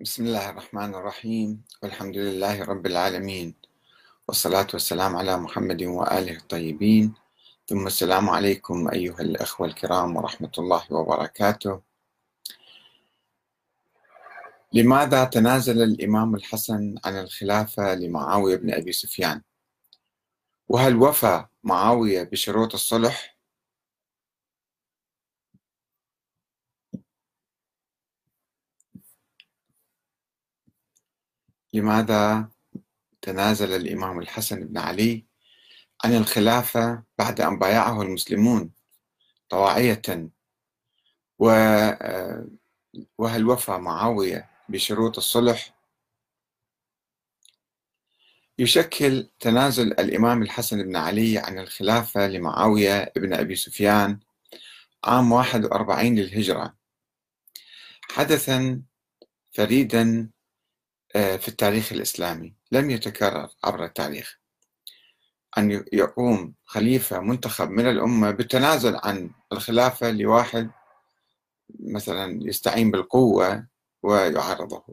بسم الله الرحمن الرحيم. والحمد لله رب العالمين. والصلاة والسلام على محمد وآله الطيبين. ثم السلام عليكم أيها الأخوة الكرام ورحمة الله وبركاته. لماذا تنازل الإمام الحسن عن الخلافة لمعاوية بن أبي سفيان؟ وهل وفى معاوية بشروط الصلح؟ لماذا تنازل الإمام الحسن بن علي عن الخلافة بعد أن بايعه المسلمون طواعية؟ وهل وفى معاوية بشروط الصلح؟ يشكل تنازل الإمام الحسن بن علي عن الخلافة لمعاوية بن أبي سفيان عام 41 للهجرة حدثا فريدا آه، في التاريخ الإسلامي. لم يتكرر عبر التاريخ. أن يقوم خليفة منتخب من الأمة بالتنازل عن الخلافة لواحد مثلا يستعين بالقوة ويعرضه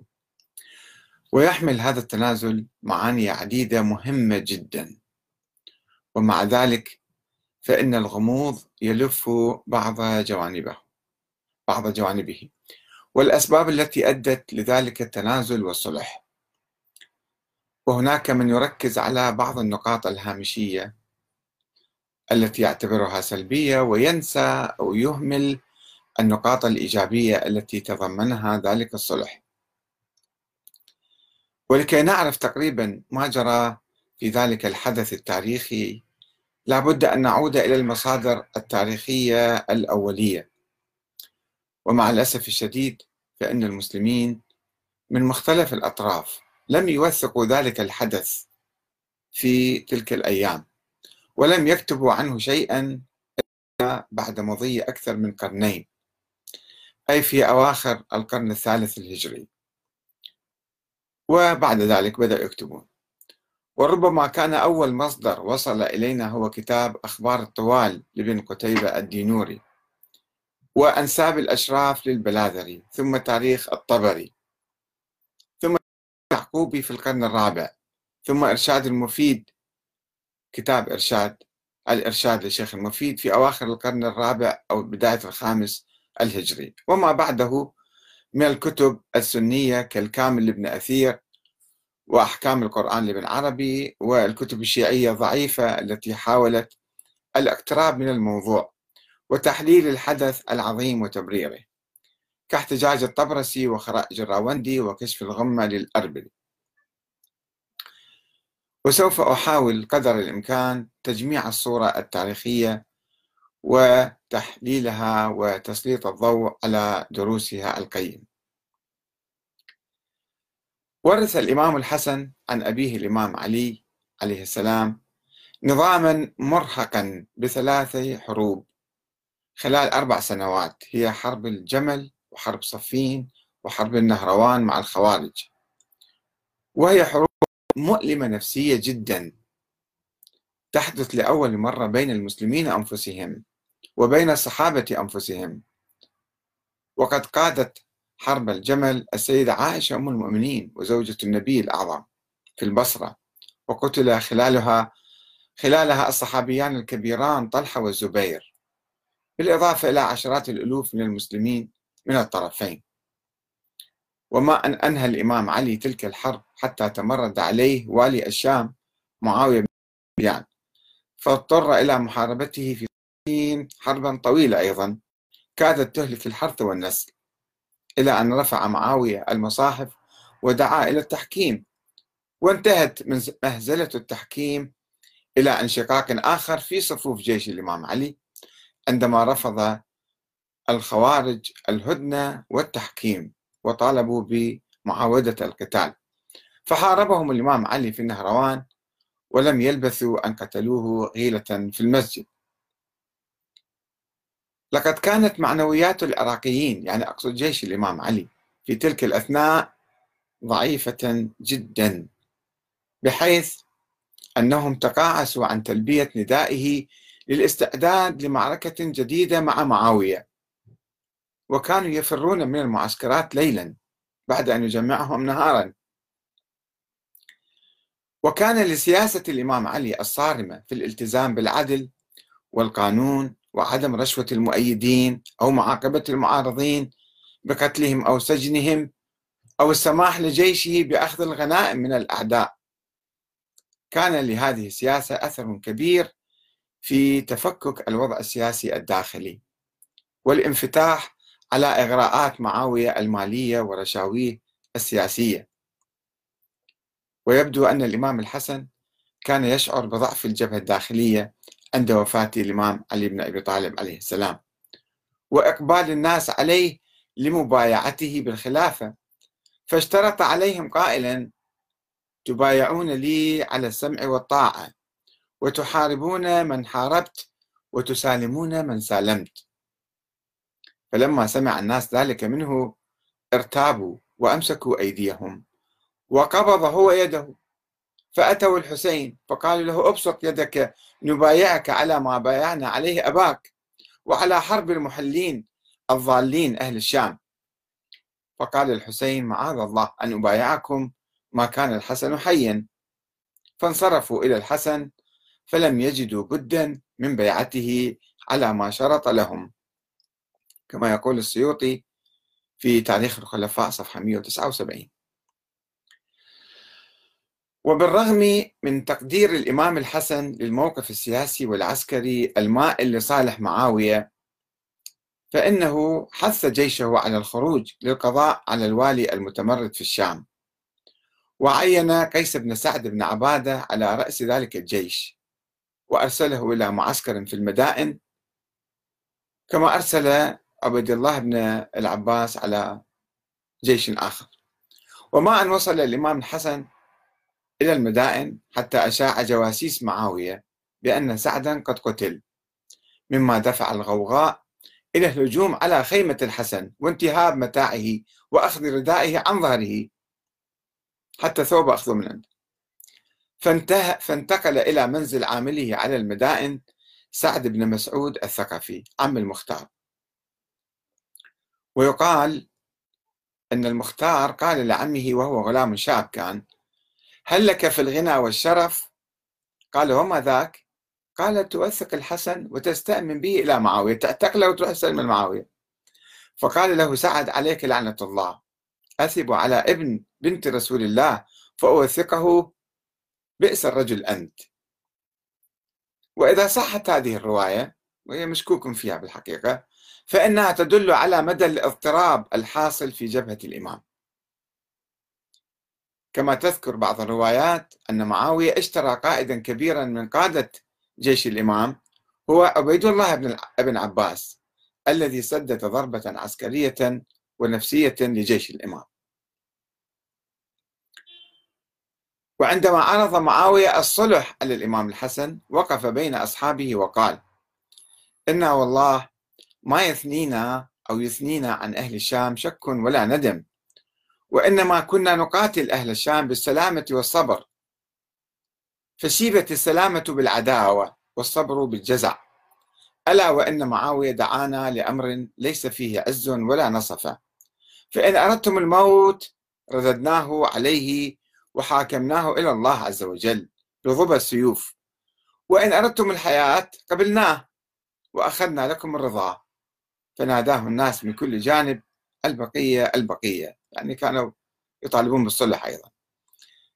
ويحمل هذا التنازل معاني عديدة مهمة جدا. ومع ذلك فإن الغموض يلف بعض جوانبه بعض جوانبه. والأسباب التي أدت لذلك التنازل والصلح. وهناك من يركز على بعض النقاط الهامشية التي يعتبرها سلبية وينسى أو يهمل النقاط الإيجابية التي تضمنها ذلك الصلح. ولكي نعرف تقريبا ما جرى في ذلك الحدث التاريخي لابد أن نعود إلى المصادر التاريخية الأولية. ومع الأسف الشديد فإن المسلمين من مختلف الأطراف لم يوثقوا ذلك الحدث في تلك الأيام ولم يكتبوا عنه شيئا بعد مضي أكثر من قرنين أي في أواخر القرن الثالث الهجري. وبعد ذلك بدأوا يكتبون. وربما كان أول مصدر وصل إلينا هو كتاب أخبار الطوال لابن قتيبة الدينوري. وأنساب الأشراف للبلاذري ثم تاريخ الطبري ثم يعقوبي في القرن الرابع ثم إرشاد المفيد كتاب إرشاد الإرشاد للشيخ المفيد في أواخر القرن الرابع أو بداية الخامس الهجري. وما بعده من الكتب السنية كالكامل لابن أثير وأحكام القرآن لابن عربي والكتب الشيعية الضعيفة التي حاولت الاقتراب من الموضوع. وتحليل الحدث العظيم وتبريره كاحتجاج الطبرسي وخرائج الراوندي وكشف الغمة للأربلي. وسوف أحاول قدر الإمكان تجميع الصورة التاريخية وتحليلها وتسليط الضوء على دروسها القيم. ورث الإمام الحسن عن أبيه الإمام علي عليه السلام نظاما مرهقا بثلاث حروب خلال أربع سنوات هي حرب الجمل وحرب صفين وحرب النهروان مع الخوارج. وهي حروب مؤلمة نفسية جدا. تحدث لأول مرة بين المسلمين أنفسهم وبين الصحابة أنفسهم. وقد قادت حرب الجمل السيدة عائشة أم المؤمنين وزوجة النبي الأعظم في البصرة وقتل خلالها خلالها الصحابيان الكبيران طلحة والزبير. بالإضافة إلى عشرات الألوف من المسلمين من الطرفين. وما أن أنهى الإمام علي تلك الحرب حتى تمرد عليه والي الشام معاوية بن فاضطر إلى محاربته في حربا طويلة أيضا. كادت تهلك الحرث والنسل إلى أن رفع معاوية المصاحف ودعا إلى التحكيم. وانتهت من مهزلة التحكيم إلى انشقاق آخر في صفوف جيش الإمام علي. عندما رفض الخوارج الهدنة والتحكيم وطالبوا بمعاودة القتال. فحاربهم الإمام علي في النهروان ولم يلبثوا أن قتلوه غيلة في المسجد. لقد كانت معنويات العراقيين يعني أقصد جيش الإمام علي في تلك الأثناء ضعيفة جدا بحيث أنهم تقاعسوا عن تلبية ندائه للاستعداد لمعركة جديدة مع معاوية. وكانوا يفرون من المعسكرات ليلا بعد أن يجمعهم نهارا. وكان لسياسة الإمام علي الصارمة في الالتزام بالعدل والقانون وعدم رشوة المؤيدين أو معاقبة المعارضين بقتلهم أو سجنهم أو السماح لجيشه بأخذ الغنائم من الأعداء. كان لهذه السياسة أثر كبير في تفكك الوضع السياسي الداخلي والانفتاح على إغراءات معاوية المالية ورشاويه السياسية. ويبدو أن الإمام الحسن كان يشعر بضعف الجبهة الداخلية عند وفاة الإمام علي بن أبي طالب عليه السلام وإقبال الناس عليه لمبايعته بالخلافة. فاشترط عليهم قائلا تبايعون لي على السمع والطاعة. وتحاربون من حاربت وتسالمون من سالمت. فلما سمع الناس ذلك منه ارتابوا وأمسكوا أيديهم وقبض هو يده. فأتوا الحسين فقالوا له أبسط يدك نبايعك على ما بايعنا عليه أباك وعلى حرب المحلين الضالين أهل الشام. فقال الحسين معاذ الله أن أبايعكم ما كان الحسن حيا. فانصرفوا إلى الحسن فلم يجدوا بدا من بيعته على ما شرط لهم. كما يقول السيوطي في تاريخ الخلفاء صفحة 179 وبالرغم من تقدير الإمام الحسن للموقف السياسي والعسكري المائل لصالح معاوية فإنه حث جيشه على الخروج للقضاء على الوالي المتمرد في الشام وعين قيس بن سعد بن عبادة على رأس ذلك الجيش. وأرسله إلى معسكر في المدائن كما أرسل عبد الله بن العباس على جيش آخر. وما أن وصل الإمام الحسن إلى المدائن حتى أشاع جواسيس معاوية بأن سعدا قد قتل مما دفع الغوغاء إلى الهجوم على خيمة الحسن وانتهاب متاعه وأخذ ردائه عن ظهره حتى ثوب أخذه من عنده. فانتهى فانتقل إلى منزل عامله على المدائن سعد بن مسعود الثقفي عم المختار. ويقال أن المختار قال لعمه وهو غلام شاب كان هل لك في الغنى والشرف؟ قال وما ذاك؟ قال توثق الحسن وتستأمن به إلى معاوية تعتقله وتروح تسلم معاوية. فقال له سعد عليك لعنة الله أثب على ابن بنت رسول الله فأوثقه بئس الرجل أنت. وإذا صحت هذه الرواية وهي مشكوك فيها بالحقيقة فإنها تدل على مدى الاضطراب الحاصل في جبهة الإمام. كما تذكر بعض الروايات أن معاوية اشترى قائدا كبيرا من قادة جيش الإمام هو عبيد الله بن ابن عباس الذي سدد ضربة عسكرية ونفسية لجيش الإمام. وعندما عرض معاوية الصلح على الإمام الحسن وقف بين أصحابه وقال إنا والله ما يثنينا أو يثنينا عن أهل الشام شك ولا ندم وإنما كنا نقاتل أهل الشام بالسلامة والصبر. فشيبت السلامة بالعداوة والصبر بالجزع. ألا وإن معاوية دعانا لأمر ليس فيه عز ولا نصفة فإن أردتم الموت رددناه عليه وحاكمناه إلى الله عز وجل بضبى السيوف وإن أردتم الحياة قبلناه وأخذنا لكم الرضا. فناداه الناس من كل جانب البقية البقية. يعني كانوا يطالبون بالصلح أيضا.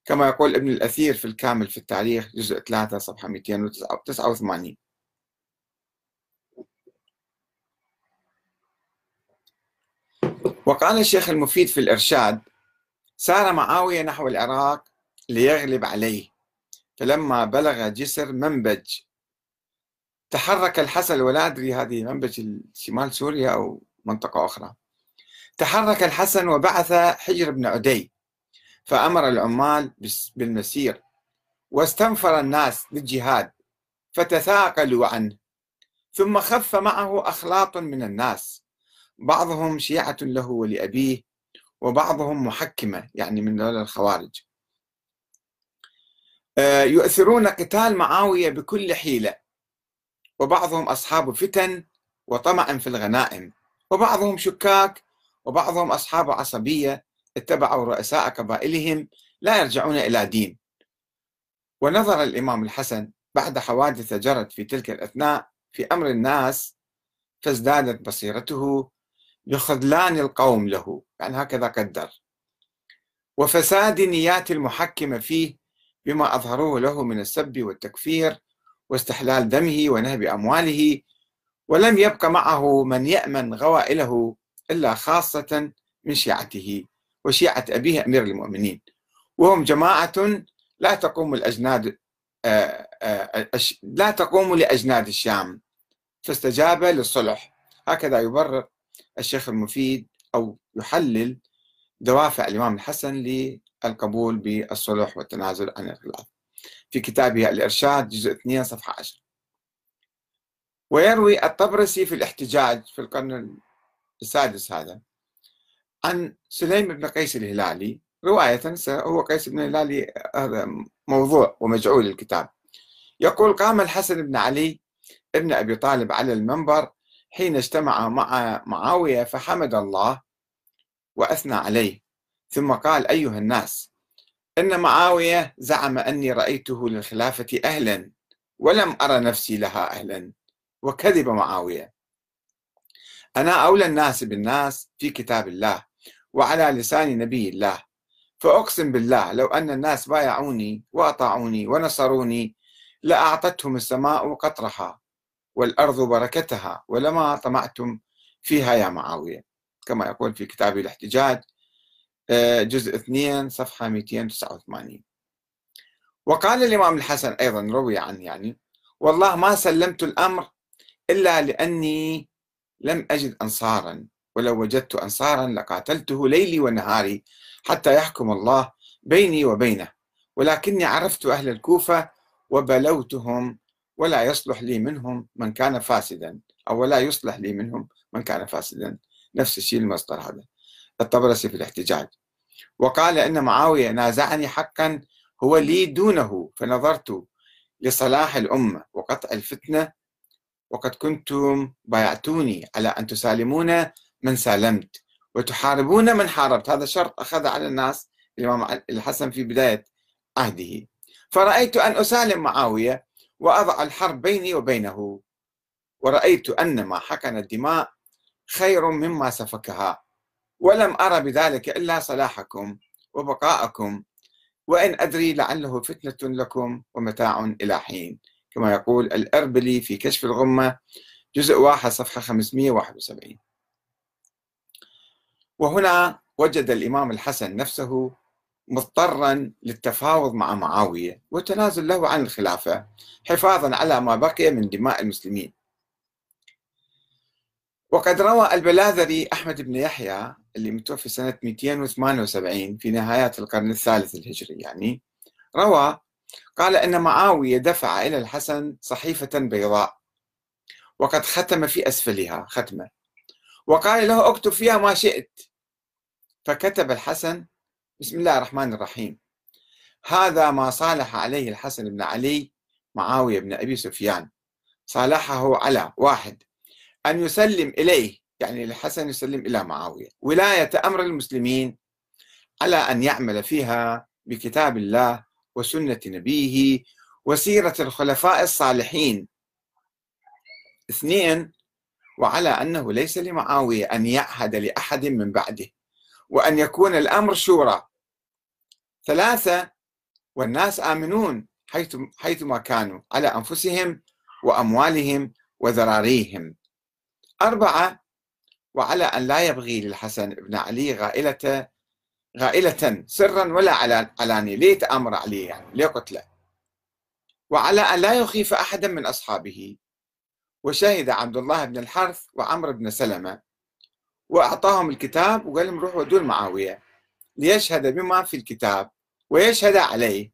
كما يقول ابن الأثير في الكامل في التاريخ جزء 3 صفحة 289 وقال الشيخ المفيد في الإرشاد سار معاوية نحو العراق ليغلب عليه فلما بلغ جسر منبج تحرك الحسن ولا أدري هذه منبج شمال سوريا أو منطقة أخرى تحرك الحسن وبعث حجر بن عدي فأمر العمال بالمسير واستنفر الناس للجهاد فتثاقلوا عنه ثم خف معه أخلاط من الناس بعضهم شيعة له ولأبيه وبعضهم محكمة يعني من دول الخوارج. آه، يؤثرون قتال معاوية بكل حيلة. وبعضهم أصحاب فتن وطمع في الغنائم. وبعضهم شكاك وبعضهم أصحاب عصبية اتبعوا رؤساء قبائلهم لا يرجعون إلى دين. ونظر الإمام الحسن بعد حوادث جرت في تلك الأثناء في أمر الناس فازدادت بصيرته بخذلان القوم له يعني هكذا قدر. وفساد نيات المحكمة فيه بما أظهروه له من السب والتكفير واستحلال دمه ونهب أمواله ولم يبق معه من يأمن غوائله إلا خاصة من شيعته وشيعة أبيه أمير المؤمنين. وهم جماعة لا تقوم الأجناد آه، آه، لا تقوم لأجناد الشام فاستجاب للصلح. هكذا يبرر الشيخ المفيد أو يحلل دوافع الإمام الحسن للقبول بالصلح والتنازل عن الخلاف. في كتابه الإرشاد جزء 2 صفحة 10 ويروي الطبرسي في الاحتجاج في القرن السادس هذا عن سليم بن قيس الهلالي. رواية هو قيس بن الهلالي هذا موضوع ومجعول الكتاب يقول قام الحسن بن علي ابن أبي طالب على المنبر حين اجتمع مع معاوية فحمد الله وأثنى عليه. ثم قال أيها الناس إن معاوية زعم أني رأيته للخلافة أهلا ولم أرى نفسي لها أهلا وكذب معاوية. أنا أولى الناس بالناس في كتاب الله وعلى لسان نبي الله فأقسم بالله لو أن الناس بايعوني وأطاعوني ونصروني لأعطتهم السماء قطرها. والأرض بركتها ولما طمعتم فيها يا معاوية. كما يقول في كتاب الاحتجاج آه، جزء 2 صفحة 289 وقال الإمام الحسن أيضا روي عنه يعني والله ما سلمت الأمر إلا لأني لم أجد أنصارا ولو وجدت أنصارا لقاتلته ليلي ونهاري حتى يحكم الله بيني وبينه. ولكني عرفت أهل الكوفة وبلوتهم ولا يصلح لي منهم من كان فاسدا أو ولا يصلح لي منهم من كان فاسدا. نفس الشيء المصدر هذا. الطبرسي في الاحتجاج. وقال إن معاوية نازعني حقا هو لي دونه فنظرت لصلاح الأمة وقطع الفتنة وقد كنتم بايعتوني على أن تسالمون من سالمت وتحاربون من حاربت. هذا شرط أخذ على الناس الإمام الحسن في بداية عهده. فرأيت أن أسالم معاوية وأضع الحرب بيني وبينه. ورأيت أن ما حقن الدماء خير مما سفكها. ولم أرى بذلك إلا صلاحكم وبقاءكم. وإن أدري لعله فتنة لكم ومتاع إلى حين. كما يقول الأربلي في كشف الغمة جزء واحد صفحة 571 وهنا وجد الإمام الحسن نفسه مضطرا للتفاوض مع معاوية والتنازل له عن الخلافة حفاظا على ما بقي من دماء المسلمين. وقد روى البلاذري أحمد بن يحيى اللي متوفي سنة 278 في نهايات القرن الثالث الهجري يعني روى قال أن معاوية دفع إلى الحسن صحيفة بيضاء وقد ختم في أسفلها ختمة. وقال له اكتب فيها ما شئت. فكتب الحسن بسم الله الرحمن الرحيم. هذا ما صالح عليه الحسن بن علي معاوية بن أبي سفيان. صالحه على واحد أن يسلم إليه يعني الحسن يسلم إلى معاوية. ولاية أمر المسلمين على أن يعمل فيها بكتاب الله وسنة نبيه وسيرة الخلفاء الصالحين. اثنين وعلى أنه ليس لمعاوية أن يعهد لأحد من بعده وأن يكون الأمر شورى. ثلاثة والناس آمنون حيث حيثما كانوا على أنفسهم وأموالهم وذراريهم. أربعة وعلى أن لا يبغي للحسن بن علي غائلة غائلة سرا ولا علانية ليه تأمر عليه يعني ليه قتله؟ وعلى أن لا يخيف أحدا من أصحابه. وشهد عبد الله بن الحرث وعمر بن سلمة وأعطاهم الكتاب وقال لهم روحوا ودوا معاوية ليشهد بما في الكتاب ويشهد عليه.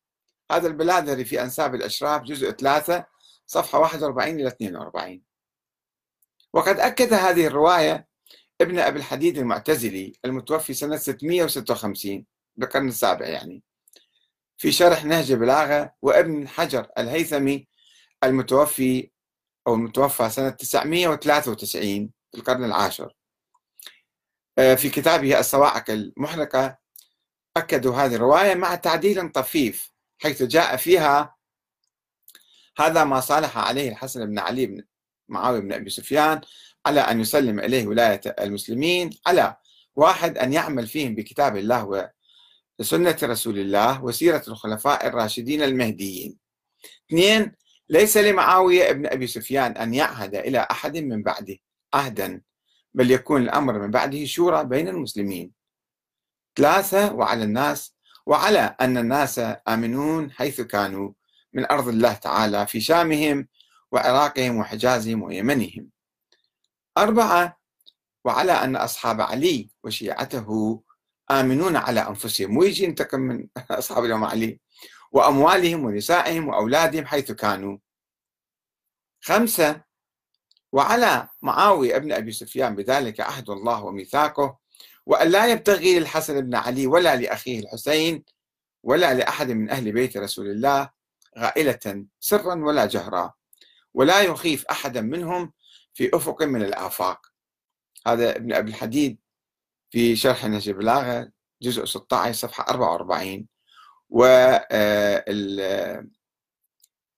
هذا البلاذري في أنساب الأشراف جزء 3 صفحة 41 إلى 42 وقد أكد هذه الرواية ابن أبي الحديد المعتزلي المتوفي سنة 656 بالقرن السابع يعني في شرح نهج بلاغة وابن حجر الهيثمي المتوفي أو المتوفى سنة 993 في القرن العاشر. آه، في كتابه الصواعق المحرقة أكدوا هذه الرواية مع تعديل طفيف حيث جاء فيها هذا ما صالح عليه الحسن بن علي بن معاوية بن أبي سفيان على أن يسلم إليه ولاية المسلمين على واحد أن يعمل فيهم بكتاب الله وسنة رسول الله وسيرة الخلفاء الراشدين المهديين. اثنين ليس لمعاوية بن أبي سفيان أن يعهد إلى أحد من بعده عهدا بل يكون الأمر من بعده شورى بين المسلمين. ثلاثة وعلى الناس وعلى أن الناس آمنون حيث كانوا من أرض الله تعالى في شامهم وعراقهم وحجازهم ويمنهم. أربعة وعلى أن أصحاب علي وشيعته آمنون على أنفسهم. ويجي ينتقم من أصحاب الإمام علي وأموالهم ونسائهم وأولادهم حيث كانوا. خمسة وعلى معاوية ابن أبي سفيان بذلك عهد الله وميثاقه وأن لا يبتغي للحسن بن علي ولا لأخيه الحسين ولا لأحد من أهل بيت رسول الله غائلة سرا ولا جهرا ولا يخيف أحدا منهم في أفق من الآفاق. هذا ابن أبي الحديد في شرح نهج البلاغة جزء 16 صفحة 44 و آه، آه،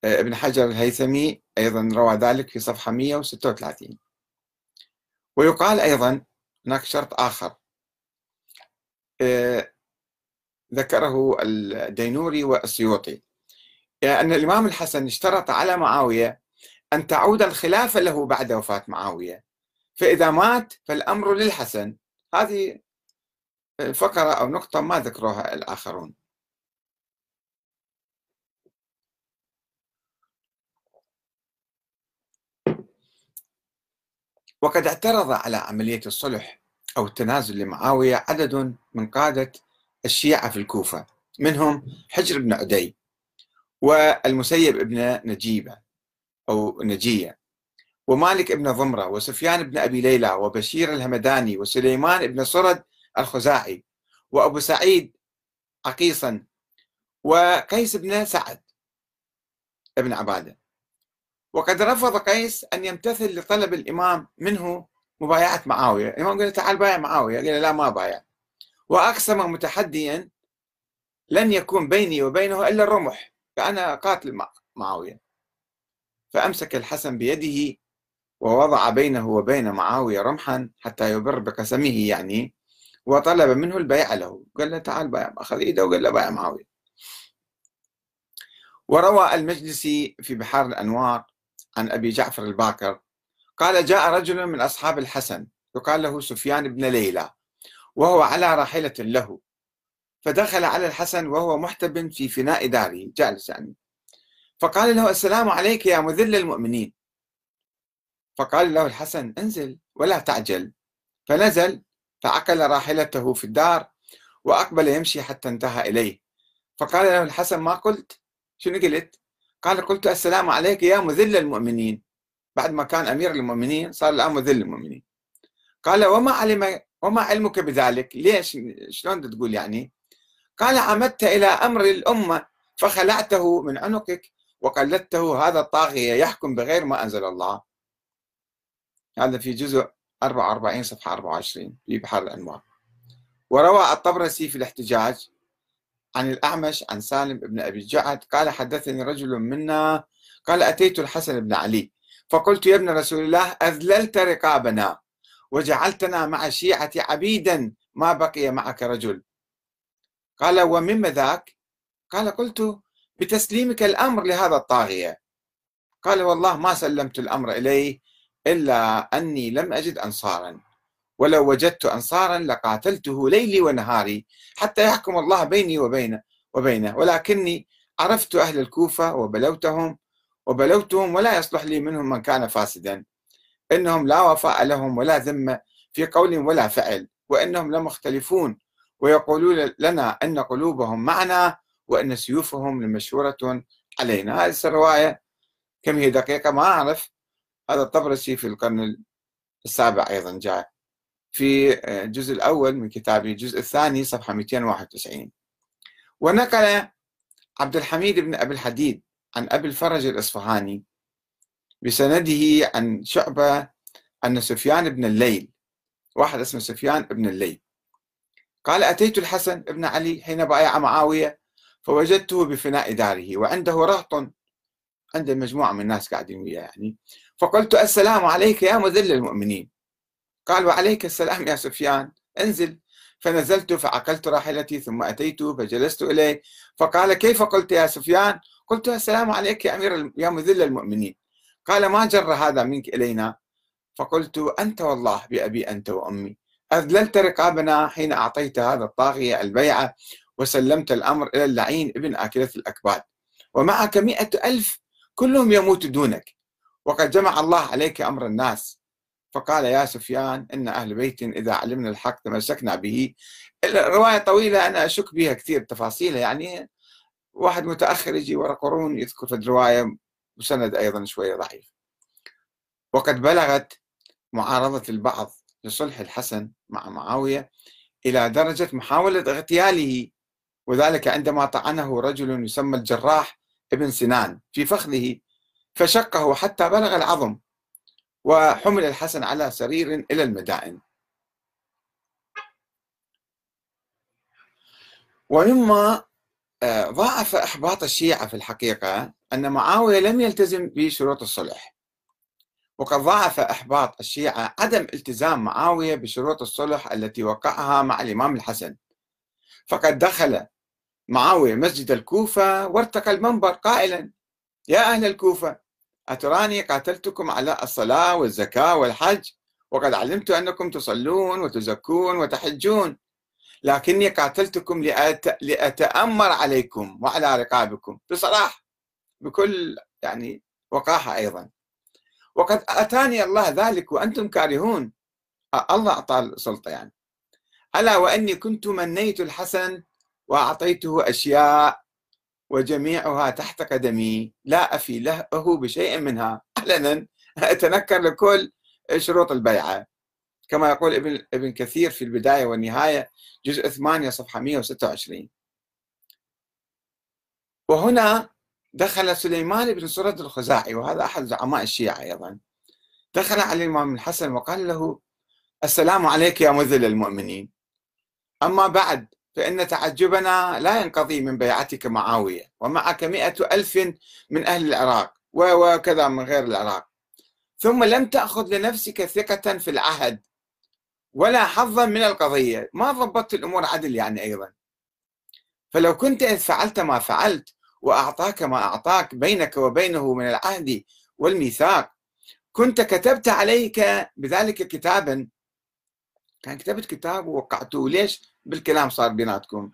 ابن حجر الهيثمي أيضا روى ذلك في صفحة 136 ويقال أيضا هناك شرط آخر. ذكره الدينوري والسيوطي يعني أن الإمام الحسن اشترط على معاوية أن تعود الخلافة له بعد وفاة معاوية. فإذا مات فالأمر للحسن. هذه فقرة أو نقطة ما ذكروها الآخرون. وقد اعترض على عملية الصلح أو التنازل لمعاوية عدد من قادة الشيعة في الكوفة منهم حجر بن عدي والمسيب بن نجيبة أو نجية ومالك بن ضمرة وسفيان بن أبي ليلى وبشير الهمداني وسليمان بن صرد الخزاعي وأبو سعيد عقيصا وقيس بن سعد ابن عبادة. وقد رفض قيس أن يمتثل لطلب الإمام منه مبايعة معاوية. الإمام قال تعال بايع معاوية. قال لا ما بايع. وأقسم متحديا لن يكون بيني وبينه إلا الرمح فأنا قاتل معاوية. فأمسك الحسن بيده ووضع بينه وبين معاوية رمحا حتى يبر بقسمه يعني وطلب منه البيع له. قال له تعال بايع أخذ إيده وقال له بايع معاوية. وروى المجلسي في بحار الأنوار عن أبي جعفر الباكر قال جاء رجل من أصحاب الحسن يقال له سفيان بن ليلى وهو على راحلة له. فدخل على الحسن وهو محتب في فناء داره جالس يعني فقال له السلام عليك يا مذل المؤمنين. فقال له الحسن انزل ولا تعجل. فنزل فعقل راحلته في الدار وأقبل يمشي حتى انتهى إليه. فقال له الحسن ما قلت؟ شنو قلت؟ قال قلت السلام عليك يا مذل المؤمنين. بعد ما كان أمير المؤمنين صار الآن مذل المؤمنين قال وما علم وما علمك بذلك؟ ليش؟ شلون تقول يعني؟ قال عمدت إلى أمر الأمة فخلعته من عنقك وقلدته. هذا الطاغية يحكم بغير ما أنزل الله. هذا في جزء 44 صفحة 24 في بحر الأنوار. وروى الطبرسي في الاحتجاج عن الأعمش عن سالم بن أبي الجعد قال حدثني رجل منا قال أتيت الحسن بن علي. فقلت يا ابن رسول الله أذللت رقابنا وجعلتنا مع الشيعة عبيدا ما بقي معك رجل. قال ومما ذاك؟ قال قلت بتسليمك الأمر لهذا الطاغية. قال والله ما سلمت الأمر إليه إلا أني لم أجد أنصارا. ولو وجدت أنصارا لقاتلته ليلي ونهاري حتى يحكم الله بيني وبينه وبينه. ولكني عرفت أهل الكوفة وبلوتهم وبلوتهم ولا يصلح لي منهم من كان فاسدا. إنهم لا وفاء لهم ولا ذمة في قول ولا فعل وإنهم لمختلفون ويقولون لنا أن قلوبهم معنا وأن سيوفهم لمشهورة علينا. هذه الرواية كم هي دقيقة؟ ما أعرف. هذا الطبرسي في القرن السابع أيضا جاء في الجزء الأول من كتابه الجزء الثاني صفحة 291 ونقل عبد الحميد بن أبي الحديد عن أبي الفرج الإصفهاني بسنده عن شعبة أن سفيان بن الليل واحد اسمه سفيان بن الليل. قال أتيت الحسن ابن علي حين بايع معاوية فوجدته بفناء داره وعنده رهط عنده مجموعة من الناس قاعدين وياه يعني. فقلت السلام عليك يا مذل المؤمنين. قال وعليك السلام يا سفيان انزل. فنزلت فعقلت راحلتي ثم أتيت فجلست إليه فقال كيف قلت يا سفيان؟ قلت السلام عليك يا أمير يا مذل المؤمنين. قال ما جر هذا منك إلينا؟ فقلت أنت والله بأبي أنت وأمي. أذللت رقابنا حين أعطيت هذا الطاغية البيعة وسلمت الأمر إلى اللعين ابن آكلة الأكباد. ومعك مئة ألف كلهم يموت دونك. وقد جمع الله عليك أمر الناس. فقال يا سفيان إن أهل بيت إذا علمنا الحق تمسكنا به. الرواية طويلة أنا أشك بها كثير تفاصيلها يعني. واحد متأخر يجي ورا قرون يذكر في الرواية وسند أيضا شوية ضعيف. وقد بلغت معارضة البعض لصلح الحسن مع معاوية إلى درجة محاولة اغتياله وذلك عندما طعنه رجل يسمى الجراح ابن سنان في فخذه فشقه حتى بلغ العظم وحمل الحسن على سرير إلى المدائن. ومما ضاعف إحباط الشيعة في الحقيقة أن معاوية لم يلتزم بشروط الصلح. وقد ضاعف إحباط الشيعة عدم التزام معاوية بشروط الصلح التي وقعها مع الإمام الحسن. فقد دخل معاوية مسجد الكوفة وارتقى المنبر قائلا يا أهل الكوفة أتراني قاتلتكم على الصلاة والزكاة والحج وقد علمت أنكم تصلون وتزكون وتحجون لكني قاتلتكم لأت... لأتأمر عليكم وعلى رقابكم. بصراحة بكل يعني وقاحة أيضا. وقد أتاني الله ذلك وأنتم كارهون. الله أعطى السلطة يعني. ألا وأني كنت منيت الحسن وأعطيته أشياء وجميعها تحت قدمي. لا أفي له بشيء منها. علنا أتنكر لكل شروط البيعة. كما يقول ابن ابن كثير في البداية والنهاية جزء 8 صفحة 126 وهنا دخل سليمان بن سرد الخزاعي وهذا أحد زعماء الشيعة أيضا. دخل على الإمام الحسن وقال له السلام عليك يا مذل المؤمنين. أما بعد فإن تعجبنا لا ينقضي من بيعتك معاوية ومعك مئة ألف من أهل العراق وكذا من غير العراق. ثم لم تأخذ لنفسك ثقة في العهد ولا حظا من القضية. ما ضبطت الأمور عدل يعني أيضا. فلو كنت إذ فعلت ما فعلت وأعطاك ما أعطاك بينك وبينه من العهد والميثاق كنت كتبت عليك بذلك كتابا. كان كتبت كتاب ووقعته. ليش بالكلام صار بيناتكم؟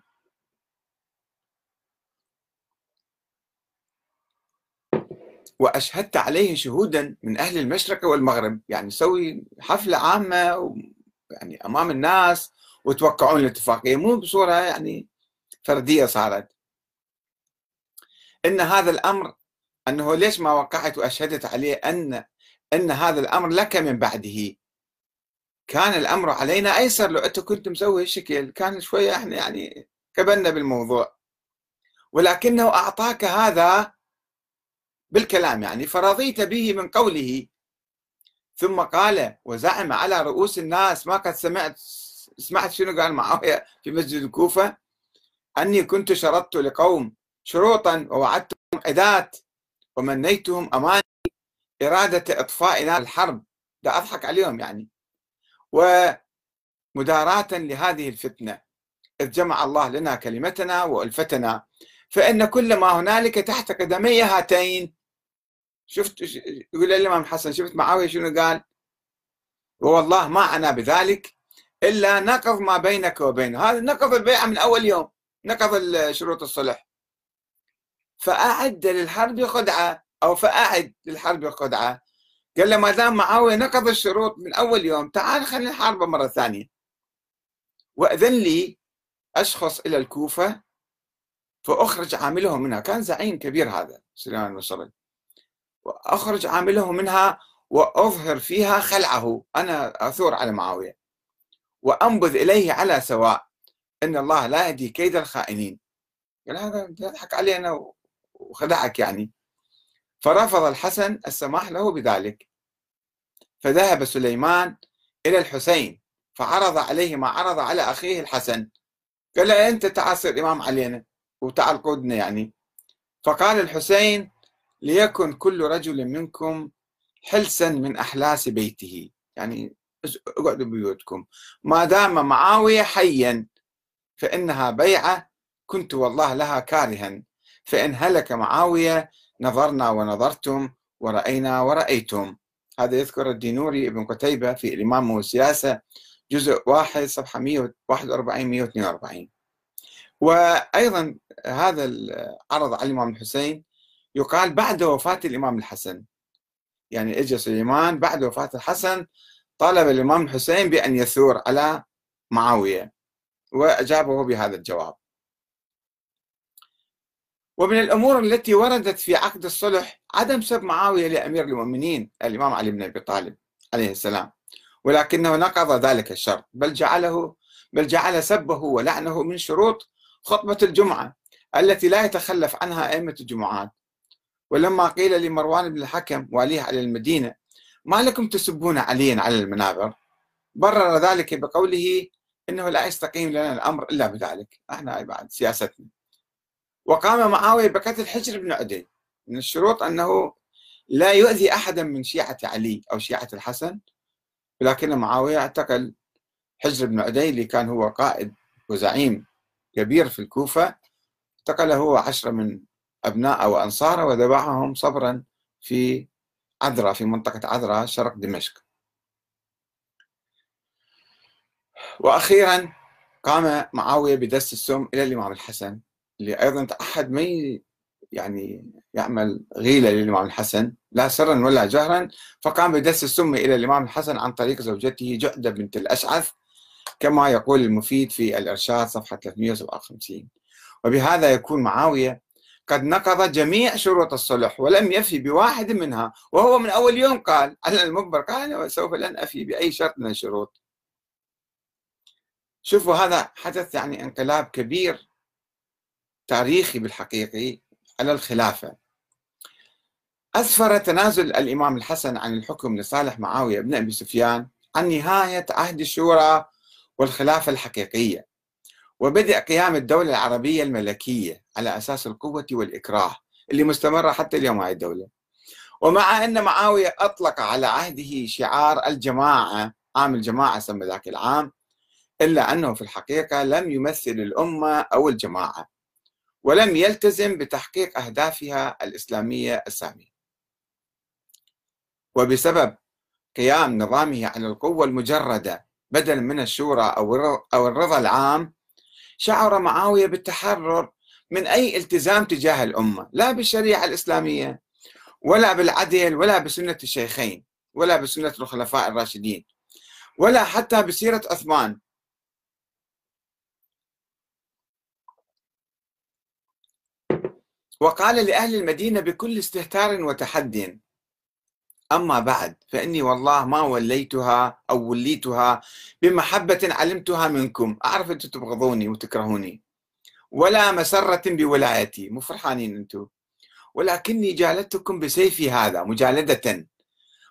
وأشهدت عليه شهودا من أهل المشرق والمغرب. يعني سوي حفلة عامة يعني أمام الناس وتوقعون الاتفاقية مو بصورة يعني فردية صارت. إن هذا الأمر أنه ليش ما وقعت وأشهدت عليه أن إن هذا الأمر لك من بعده؟ كان الأمر علينا أيسر. لو أنت كنت مسوي الشكل كان شوية إحنا يعني كبلنا بالموضوع. ولكنه أعطاك هذا بالكلام يعني فرضيت به من قوله. ثم قال وزعم على رؤوس الناس ما قد سمعت سمعت شنو قال معاوية في مسجد الكوفة؟ أني كنت شرطت لقوم شروطا ووعدتهم أداة ومنيتهم أماني إرادة إطفاء نار الحرب. ده أضحك عليهم يعني. ومداراة لهذه الفتنة إذ جمع الله لنا كلمتنا وألفتنا فإن كل ما هنالك تحت قدمي هاتين شفت يقول الإمام الحسن شفت معاوية شنو قال؟ والله ما عنا بذلك إلا نقض ما بينك وبينه. هذا نقض البيعة من أول يوم نقض شروط الصلح. فأعد للحرب خدعة أو فأعد للحرب خدعة. قال له ما دام معاوية نقض الشروط من أول يوم تعال خلينا الحرب مرة ثانية. وأذن لي أشخص إلى الكوفة فأخرج عاملهم منها. كان زعيم كبير هذا سليمان المصري وأخرج عاملهم منها وأظهر فيها خلعه. أنا أثور على معاوية. وأنبذ إليه على سواء. إن الله لا يهدي كيد الخائنين. قال هذا يضحك علينا وخدعك يعني. فرفض الحسن السماح له بذلك. فذهب سليمان إلى الحسين فعرض عليه ما عرض على أخيه الحسن. قال له أنت تعال صير إمام علينا وتعال قودنا يعني. فقال الحسين ليكن كل رجل منكم حلسا من أحلاس بيته. يعني اقعدوا بيوتكم ما دام معاوية حيا فإنها بيعة كنت والله لها كارها. فإن هلك معاوية نظرنا ونظرتم ورأينا ورأيتم. هذا يذكر الدينوري ابن قتيبة في الإمام والسياسة جزء واحد صفحة 141 142 وأيضا هذا العرض على الإمام الحسين يقال بعد وفاة الإمام الحسن. يعني اجى سليمان بعد وفاة الحسن طالب الإمام الحسين بأن يثور على معاوية وأجابه بهذا الجواب. ومن الأمور التي وردت في عقد الصلح عدم سب معاوية لأمير المؤمنين الإمام علي بن أبي طالب عليه السلام. ولكنه نقض ذلك الشرط بل جعله بل جعل سبه ولعنه من شروط خطبة الجمعة التي لا يتخلف عنها أئمة الجمعات. ولما قيل لمروان بن الحكم واليه على المدينة ما لكم تسبون عليا على المنابر؟ برر ذلك بقوله إنه لا يستقيم لنا الأمر إلا بذلك. إحنا بعد سياستنا. وقام معاوية بقتل حجر بن عدي. من الشروط أنه لا يؤذي أحدا من شيعة علي أو شيعة الحسن ولكن معاوية اعتقل حجر بن عدي اللي كان هو قائد وزعيم كبير في الكوفة اعتقله هو عشرة من أبناء وأنصاره وذبحهم صبرا في عذرا في منطقة عذرا شرق دمشق. وأخيرا قام معاوية بدس السم إلى الإمام الحسن اللي أيضا تأحد ما يعني يعمل غيلة للإمام الحسن لا سرا ولا جهرا فقام بدس السم إلى الإمام الحسن عن طريق زوجته جعدة بنت الأشعث كما يقول المفيد في الإرشاد صفحة 357 وبهذا يكون معاوية قد نقض جميع شروط الصلح ولم يفي بواحد منها. وهو من أول يوم قال على المقبر قال أنا سوف لن أفي بأي شرط من الشروط. شوفوا هذا حدث يعني انقلاب كبير تاريخي بالحقيقي على الخلافة. أسفر تنازل الإمام الحسن عن الحكم لصالح معاوية بن أبي سفيان عن نهاية عهد الشورى والخلافة الحقيقية. وبدء قيام الدولة العربية الملكية على أساس القوة والإكراه اللي مستمرة حتى اليوم هاي الدولة. ومع أن معاوية أطلق على عهده شعار الجماعة عام الجماعة سمى ذاك العام إلا أنه في الحقيقة لم يمثل الأمة أو الجماعة ولم يلتزم بتحقيق أهدافها الإسلامية السامية. وبسبب قيام نظامه على القوة المجردة بدلا من الشورى أو الرضا العام شعر معاوية بالتحرر من أي التزام تجاه الأمة لا بالشريعة الإسلامية ولا بالعدل ولا بسنة الشيخين ولا بسنة الخلفاء الراشدين ولا حتى بسيرة عثمان. وقال لأهل المدينة بكل استهتار وتحد أما بعد فإني والله ما وليتها أو وليتها بمحبة علمتها منكم. أعرف أنتم تبغضوني وتكرهوني. ولا مسرة بولايتي. مو فرحانين أنتم. ولكني جالدتكم بسيفي هذا مجالدة.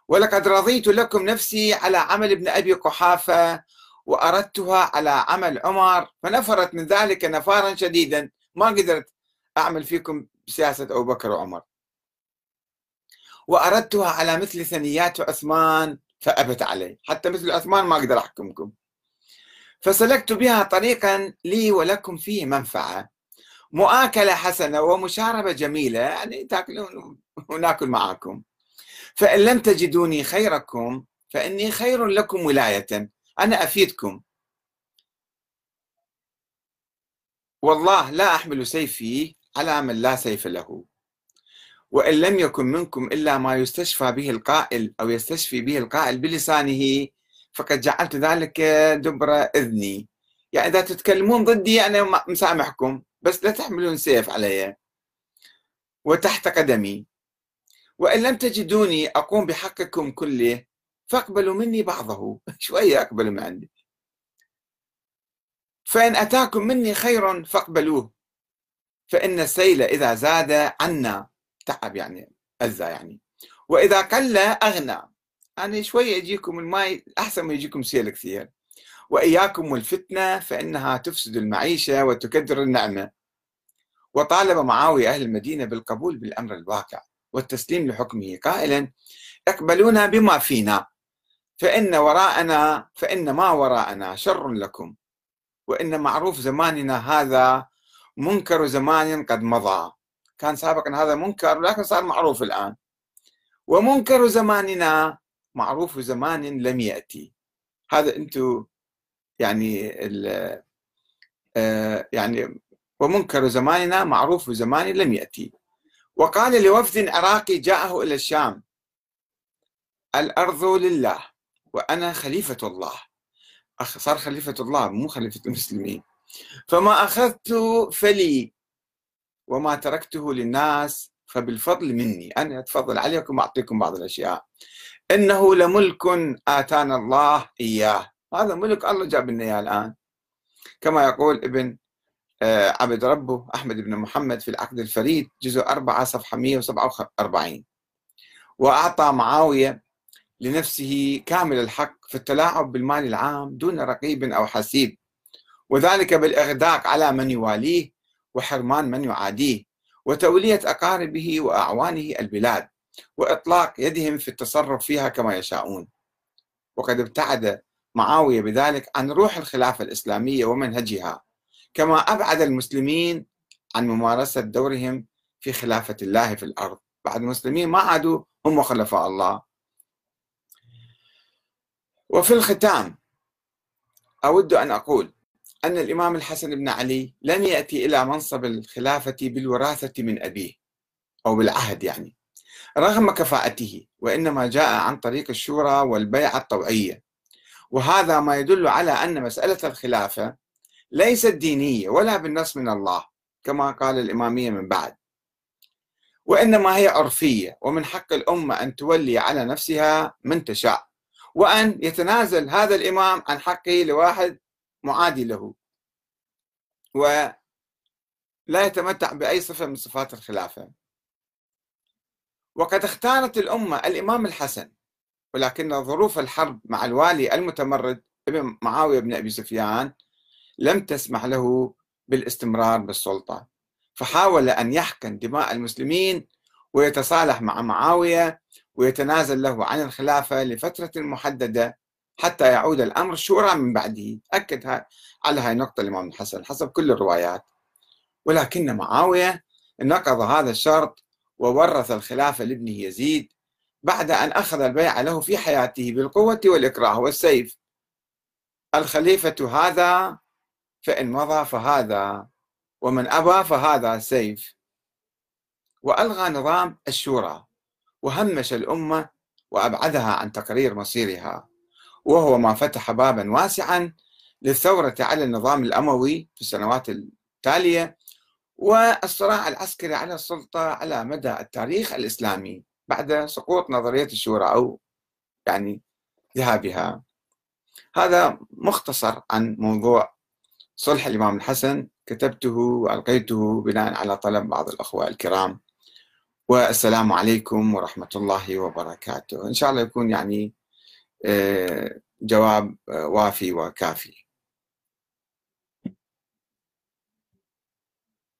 ولقد رضيت لكم نفسي على عمل ابن أبي قحافة وأردتها على عمل عمر فنفرت من ذلك نفارا شديدا. ما قدرت أعمل فيكم بسياسة أبو بكر وعمر. وأردتها على مثل ثنيات عثمان فأبت علي. حتى مثل عثمان ما أقدر أحكمكم. فسلكت بها طريقا لي ولكم فيه منفعة. مؤاكلة حسنة ومشاربة جميلة يعني تأكلون وناكل معاكم. فإن لم تجدوني خيركم فإني خير لكم ولاية. أنا أفيدكم. والله لا أحمل سيفي على من لا سيف له. وإن لم يكن منكم إلا ما يستشفى به القائل أو يستشفي به القائل بلسانه فقد جعلت ذلك دبر إذني. يعني إذا تتكلمون ضدي أنا مسامحكم بس لا تحملون سيف علي. وتحت قدمي. وإن لم تجدوني أقوم بحقكم كله فاقبلوا مني بعضه. شوية أقبلوا من عندي. فإن أتاكم مني خير فاقبلوه. فإن السيل إذا زاد عنا. تعب يعني أذى يعني. وإذا قل أغنى يعني شوية يجيكم الماء أحسن ما يجيكم سيل كثير وإياكم والفتنة فإنها تفسد المعيشة وتكدر النعمة. وطالب معاوية أهل المدينة بالقبول بالأمر الواقع والتسليم لحكمه قائلا اقبلونا بما فينا. فإن وراءنا فإن ما وراءنا شر لكم. وإن معروف زماننا هذا منكر زمان قد مضى. كان سابقا هذا منكر لكن صار معروف الآن. ومنكر زماننا معروف زمان لم يأتي. هذا أنتم يعني آه، يعني ومنكر زماننا معروف زمان لم يأتي. وقال لوفد عراقي جاءه إلى الشام الأرض لله وأنا خليفة الله. صار خليفة الله مو خليفة المسلمين. فما أخذت فلي وما تركته للناس فبالفضل مني. أنا أتفضل عليكم وأعطيكم بعض الأشياء. إنه لملك آتانا الله إياه. هذا ملك الله جاب لنا إياه الآن. كما يقول ابن آه، عبد ربه أحمد بن محمد في العقد الفريد جزء 4 صفحة 147 وأعطى معاوية لنفسه كامل الحق في التلاعب بالمال العام دون رقيب أو حسيب. وذلك بالإغداق على من يواليه. وحرمان من يعاديه وتولية أقاربه وأعوانه البلاد وإطلاق يدهم في التصرف فيها كما يشاءون. وقد ابتعد معاوية بذلك عن روح الخلافة الإسلامية ومنهجها كما أبعد المسلمين عن ممارسة دورهم في خلافة الله في الأرض. بعد المسلمين ما عادوا هم خلفاء الله. وفي الختام أود أن أقول أن الإمام الحسن بن علي لم يأتي إلى منصب الخلافة بالوراثة من أبيه أو بالعهد يعني رغم كفاءته وإنما جاء عن طريق الشورى والبيعة الطوعية. وهذا ما يدل على أن مسألة الخلافة ليست دينية ولا بالنص من الله كما قال الإمامية من بعد. وإنما هي عرفية ومن حق الأمة أن تولي على نفسها من تشاء وأن يتنازل هذا الإمام عن حقه لواحد معادي له. ولا يتمتع بأي صفة من صفات الخلافة. وقد اختارت الأمة الإمام الحسن ولكن ظروف الحرب مع الوالي المتمرد ابن معاوية بن أبي سفيان لم تسمح له بالاستمرار بالسلطة. فحاول أن يحقن دماء المسلمين ويتصالح مع معاوية ويتنازل له عن الخلافة لفترة محددة حتى يعود الأمر شورى من بعده. أكد على هذه النقطة الإمام الحسن حسب كل الروايات. ولكن معاوية نقض هذا الشرط وورث الخلافة لابنه يزيد بعد أن أخذ البيعة له في حياته بالقوة والإكراه والسيف. الخليفة هذا فإن مضى فهذا ومن أبى فهذا سيف. وألغى نظام الشورى وهمش الأمة وأبعدها عن تقرير مصيرها. وهو ما فتح بابا واسعا للثورة على النظام الأموي في السنوات التالية والصراع العسكري على السلطة على مدى التاريخ الإسلامي بعد سقوط نظرية الشورى أو يعني ذهابها. هذا مختصر عن موضوع صلح الإمام الحسن كتبته وألقيته بناء على طلب بعض الأخوة الكرام. والسلام عليكم ورحمة الله وبركاته. إن شاء الله يكون يعني جواب آه، وافي وكافي.